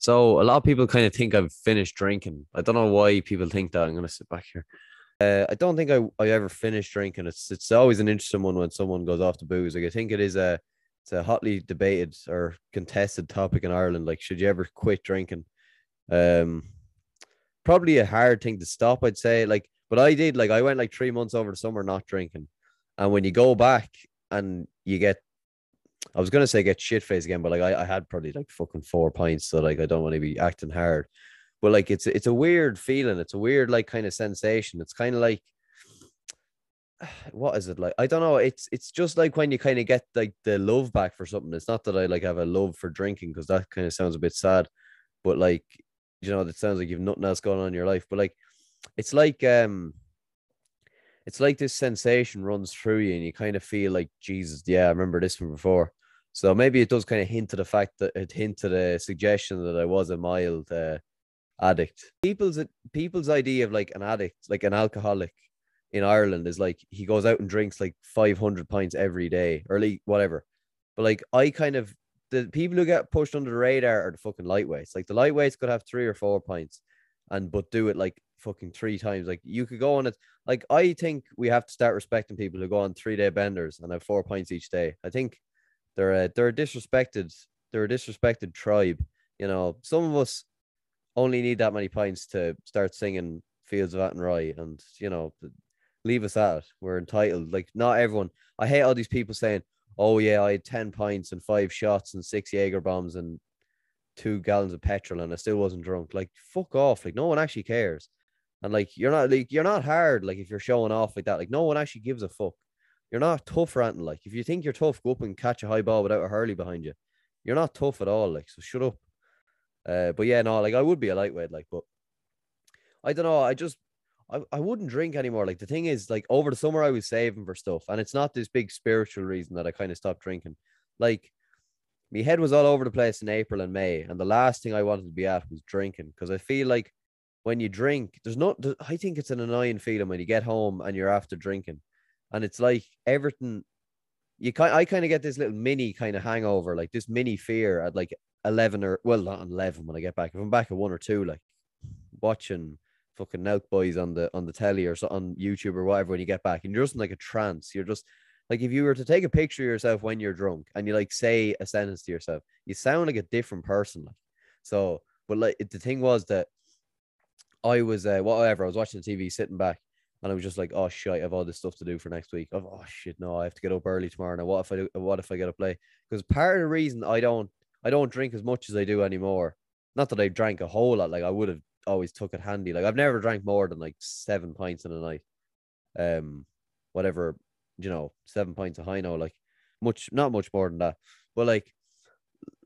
So a lot of people kind of think I've finished drinking. I don't know why people think that. I'm gonna sit back here. Uh, I don't think I, I ever finished drinking. It's it's always an interesting one when someone goes off the booze. Like I think it is a it's a hotly debated or contested topic in Ireland. Like, should you ever quit drinking? Um, probably a hard thing to stop. I'd say. Like, but I did. Like, I went like three months over the summer not drinking, and when you go back and you get I was gonna say get shit faced again, but like I, I had probably like fucking four pints, so like I don't want to be acting hard. But like it's it's a weird feeling. It's a weird like kind of sensation. It's kind of like what is it like? I don't know. It's it's just like when you kind of get like the love back for something. It's not that I like have a love for drinking because that kind of sounds a bit sad, but like you know, that sounds like you've nothing else going on in your life. But like it's like um it's like this sensation runs through you and you kind of feel like Jesus, yeah, I remember this from before. So maybe it does kind of hint to the fact that it hint to the suggestion that I was a mild uh, addict. People's people's idea of like an addict, like an alcoholic in Ireland is like he goes out and drinks like 500 pints every day or like whatever. But like I kind of the people who get pushed under the radar are the fucking lightweights. Like the lightweights could have three or four pints and but do it like fucking three times. Like you could go on it. Like I think we have to start respecting people who go on three day benders and have four pints each day. I think they're a, they're a disrespected they're a disrespected tribe. You know, some of us only need that many pints to start singing Fields of Athenry, and you know, leave us at. We're entitled. Like not everyone. I hate all these people saying, "Oh yeah, I had ten pints and five shots and six Jaeger bombs and two gallons of petrol and I still wasn't drunk." Like fuck off. Like no one actually cares. And like you're not like you're not hard. Like if you're showing off like that, like no one actually gives a fuck. You're not tough or anything. Like if you think you're tough, go up and catch a high ball without a hurley behind you. You're not tough at all. Like so, shut up. Uh, but yeah, no, like I would be a lightweight, like, but I don't know. I just I, I wouldn't drink anymore. Like the thing is, like over the summer I was saving for stuff, and it's not this big spiritual reason that I kind of stopped drinking. Like my head was all over the place in April and May, and the last thing I wanted to be at was drinking because I feel like when you drink, there's not. I think it's an annoying feeling when you get home and you're after drinking and it's like everything you kind I kind of get this little mini kind of hangover, like this mini fear at like 11 or well, not 11 when I get back. If I'm back at one or two, like watching fucking Nelk boys on the on the telly or so on YouTube or whatever when you get back, and you're just in like a trance. You're just like if you were to take a picture of yourself when you're drunk and you like say a sentence to yourself, you sound like a different person. Like so, but like the thing was that I was uh whatever, I was watching the TV sitting back and I was just like, oh shit, I have all this stuff to do for next week. Of oh shit, no, I have to get up early tomorrow. Now what if I do? What if I get up late? Because part of the reason I don't, I don't drink as much as I do anymore. Not that I drank a whole lot. Like I would have always took it handy. Like I've never drank more than like seven pints in a night. Um, whatever, you know, seven pints of high now. Like much, not much more than that. But like,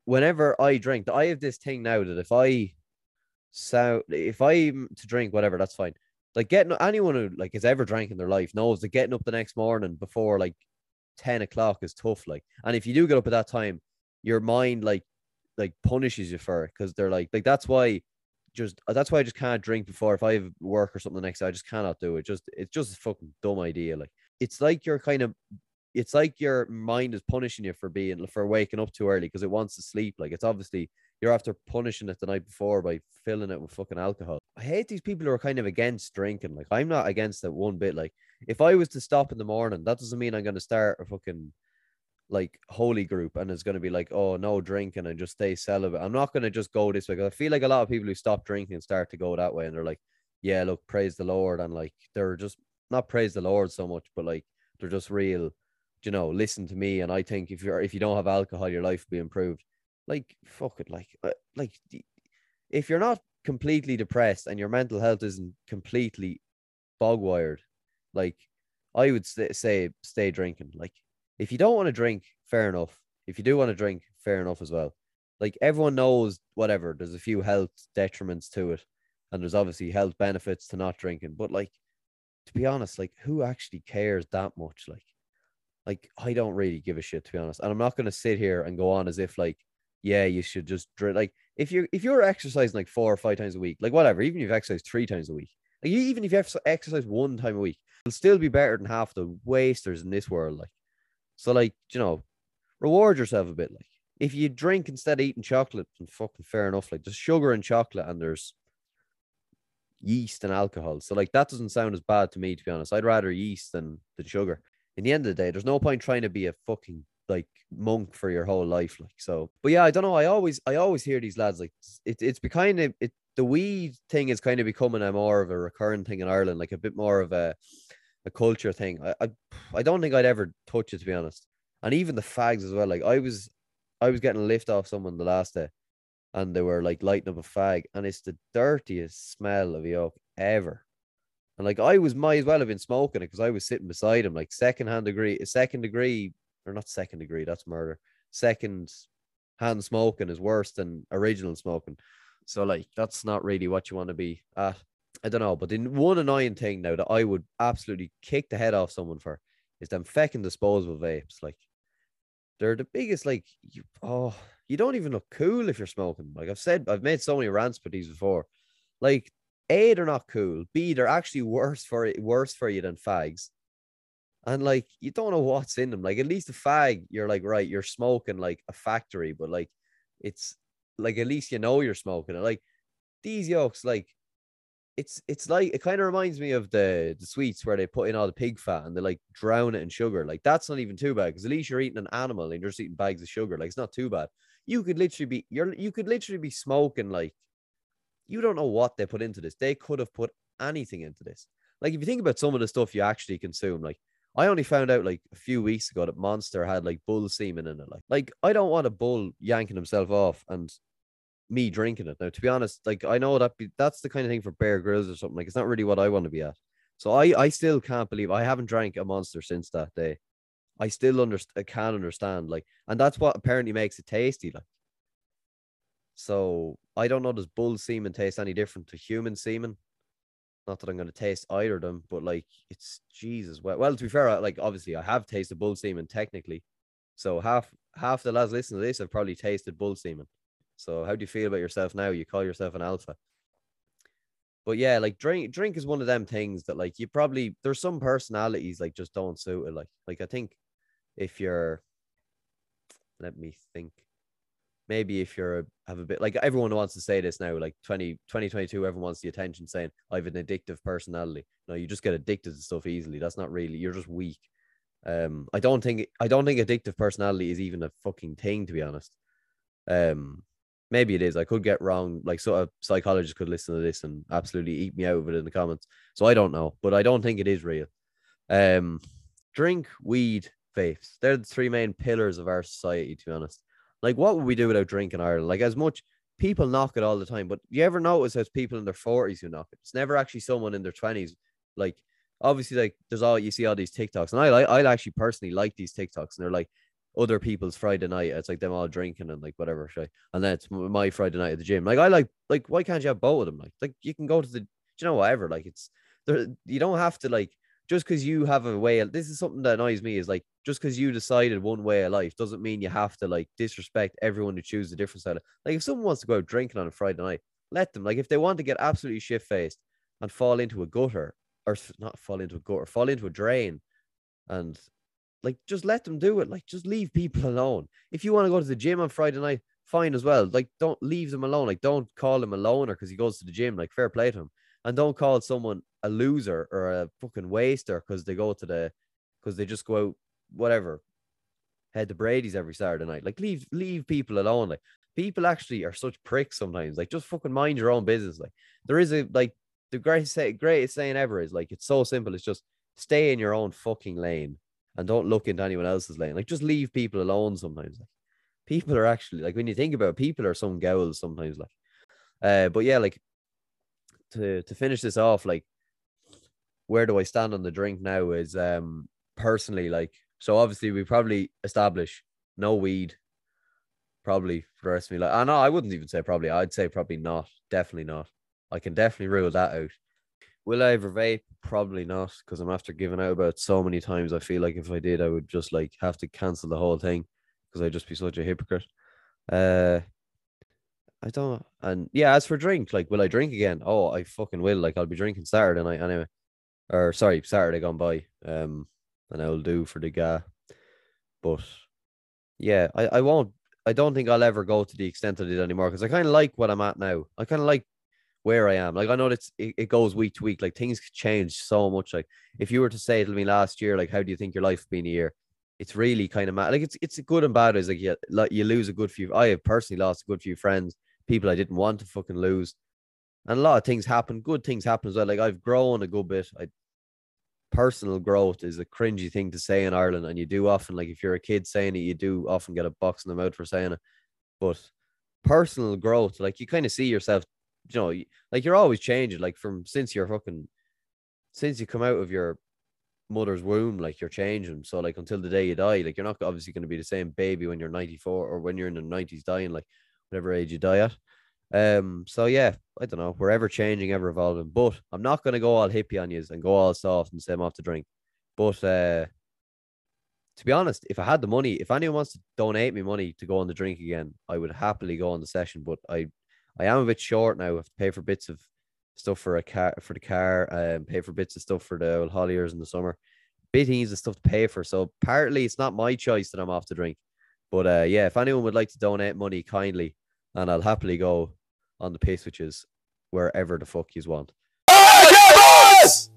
whenever I drink, I have this thing now that if I sound, if I'm to drink whatever, that's fine like getting anyone who like has ever drank in their life knows that getting up the next morning before like 10 o'clock is tough. Like, and if you do get up at that time, your mind like like punishes you for it because they're like like that's why just uh, that's why I just can't drink before if I have work or something the next day. I just cannot do it. Just it's just a fucking dumb idea. Like it's like you're kind of it's like your mind is punishing you for being for waking up too early because it wants to sleep. Like it's obviously you're after punishing it the night before by filling it with fucking alcohol. I hate these people who are kind of against drinking. Like I'm not against it one bit. Like if I was to stop in the morning, that doesn't mean I'm gonna start a fucking like holy group and it's gonna be like, oh no drinking and just stay celibate. I'm not gonna just go this way because I feel like a lot of people who stop drinking start to go that way and they're like, yeah, look, praise the Lord, and like they're just not praise the Lord so much, but like they're just real, you know, listen to me. And I think if you're if you don't have alcohol, your life will be improved like fuck it like uh, like if you're not completely depressed and your mental health isn't completely bog wired like i would say stay drinking. Like if you don't want to drink fair enough. If you do want to drink fair enough as well. Like everyone knows whatever there's a few health detriments to it and there's obviously health benefits to not drinking but like to be honest like who actually cares that much? Like like i don't really give a shit to be honest and i'm not going to sit here and go on as if like yeah, you should just drink. Like if you're if you're exercising like four or five times a week, like whatever, even if you've exercised three times a week, like even if you have exercise one time a week, it'll still be better than half the wasters in this world. Like, so like you know, reward yourself a bit. Like if you drink instead of eating chocolate, then fucking fair enough. Like there's sugar and chocolate and there's yeast and alcohol. So like that doesn't sound as bad to me, to be honest. I'd rather yeast than than sugar. In the end of the day, there's no point trying to be a fucking like monk for your whole life. Like so. But yeah, I don't know. I always I always hear these lads like it, it's be kind of it the weed thing is kind of becoming a more of a recurrent thing in Ireland, like a bit more of a a culture thing. I, I I don't think I'd ever touch it to be honest. And even the fags as well. Like I was I was getting a lift off someone the last day and they were like lighting up a fag, and it's the dirtiest smell of yoke ever. And like I was might as well have been smoking it because I was sitting beside him, like second hand degree, second degree, or not second degree, that's murder. Second hand smoking is worse than original smoking. So like that's not really what you want to be at. I don't know, but the one annoying thing now that I would absolutely kick the head off someone for is them fecking disposable vapes. Like they're the biggest, like you oh you don't even look cool if you're smoking. Like I've said, I've made so many rants for these before. Like A, they're not cool. B, they're actually worse for worse for you than fags. And like you don't know what's in them. Like at least a fag, you're like, right, you're smoking like a factory, but like it's like at least you know you're smoking it. Like these yokes, like it's it's like it kind of reminds me of the the sweets where they put in all the pig fat and they like drown it in sugar. Like that's not even too bad because at least you're eating an animal and you're just eating bags of sugar. Like it's not too bad you could literally be you're you could literally be smoking like you don't know what they put into this. They could have put anything into this. Like if you think about some of the stuff you actually consume, like I only found out like a few weeks ago that Monster had like bull semen in it. Like, like I don't want a bull yanking himself off and me drinking it. Now, to be honest, like I know that be, that's the kind of thing for Bear Grylls or something. Like it's not really what I want to be at. So I I still can't believe I haven't drank a Monster since that day. I still understand. I can't understand. Like, and that's what apparently makes it tasty. Like, so I don't know. Does bull semen taste any different to human semen? Not that I'm going to taste either of them, but like, it's Jesus. Well, well, to be fair, like obviously I have tasted bull semen technically. So half half the lads listening to this have probably tasted bull semen. So how do you feel about yourself now? You call yourself an alpha. But yeah, like drink drink is one of them things that like you probably there's some personalities like just don't suit it. Like like I think if you're let me think maybe if you're a, have a bit like everyone wants to say this now like 20 2022 everyone wants the attention saying i have an addictive personality. No you just get addicted to stuff easily. That's not really you're just weak. Um i don't think i don't think addictive personality is even a fucking thing to be honest. Um maybe it is. I could get wrong. Like so a psychologist could listen to this and absolutely eat me out of it in the comments. So i don't know but i don't think it is real. Um drink weed vapes. They're the three main pillars of our society, to be honest. Like, what would we do without drinking Ireland? Like, as much people knock it all the time, but you ever notice there's people in their 40s who knock it? It's never actually someone in their 20s. Like, obviously, like, there's all you see all these TikToks, and I like, I actually personally like these TikToks, and they're like other people's Friday night. It's like them all drinking and like whatever, and then it's my Friday night at the gym. Like, I like, like, why can't you have both of them? Like, like you can go to the, you know, whatever. Like, it's there. You don't have to like just because you have a way. This is something that annoys me. Is like just because you decided one way of life doesn't mean you have to like disrespect everyone who chooses a different style. Like if someone wants to go out drinking on a Friday night, let them. Like if they want to get absolutely shit faced and fall into a gutter or not fall into a gutter, fall into a drain, and like just let them do it. Like just leave people alone. If you want to go to the gym on Friday night, fine as well. Like don't leave them alone. Like don't call him a loner because he goes to the gym. Like fair play to him, and don't call someone a loser or a fucking waster because they go to the because they just go out whatever, head to Brady's every Saturday night. Like leave leave people alone. Like people actually are such pricks sometimes. Like just fucking mind your own business. Like there is a like the greatest say greatest saying ever is like it's so simple. It's just stay in your own fucking lane and don't look into anyone else's lane. Like just leave people alone sometimes. Like people are actually like when you think about it, people are some gowls sometimes. Like, uh, but yeah, like to to finish this off, like where do I stand on the drink now is um personally like so obviously we probably establish no weed, probably for the rest of me. Like I know I wouldn't even say probably. I'd say probably not. Definitely not. I can definitely rule that out. Will I ever vape? Probably not, because I'm after giving out about so many times. I feel like if I did, I would just like have to cancel the whole thing because I'd just be such a hypocrite. Uh, I don't. And yeah, as for drink, like, will I drink again? Oh, I fucking will. Like, I'll be drinking Saturday night anyway, or sorry, Saturday gone by. Um, and I'll do for the guy. But yeah, I, I won't I don't think I'll ever go to the extent I did anymore because I kind of like what I'm at now. I kind of like where I am. Like I know it's it, it goes week to week. Like things change so much. Like if you were to say to me last year, like how do you think your life been a year? It's really kind of mad. Like it's it's good and bad. Is like you like you lose a good few. I have personally lost a good few friends, people I didn't want to fucking lose, and a lot of things happen. Good things happen as well. Like I've grown a good bit. I personal growth is a cringy thing to say in Ireland, and you do often like if you're a kid saying it, you do often get a box in the mouth for saying it. But personal growth, like you kind of see yourself you know, like you're always changing. Like from since you're fucking since you come out of your mother's womb, like you're changing. So like until the day you die, like you're not obviously going to be the same baby when you're 94 or when you're in the 90s dying, like whatever age you die at. Um, so yeah, I don't know. We're ever changing, ever evolving. But I'm not gonna go all hippie on you and go all soft and say I'm off to drink. But uh to be honest, if I had the money, if anyone wants to donate me money to go on the drink again, I would happily go on the session. But I I am a bit short now. I have to pay for bits of stuff for a car for the car, um, pay for bits of stuff for the old Holliers in the summer. Bit easy stuff to pay for. So partly it's not my choice that I'm off to drink. But uh, yeah, if anyone would like to donate money kindly, and I'll happily go on the pace which is wherever the fuck you want. Oh,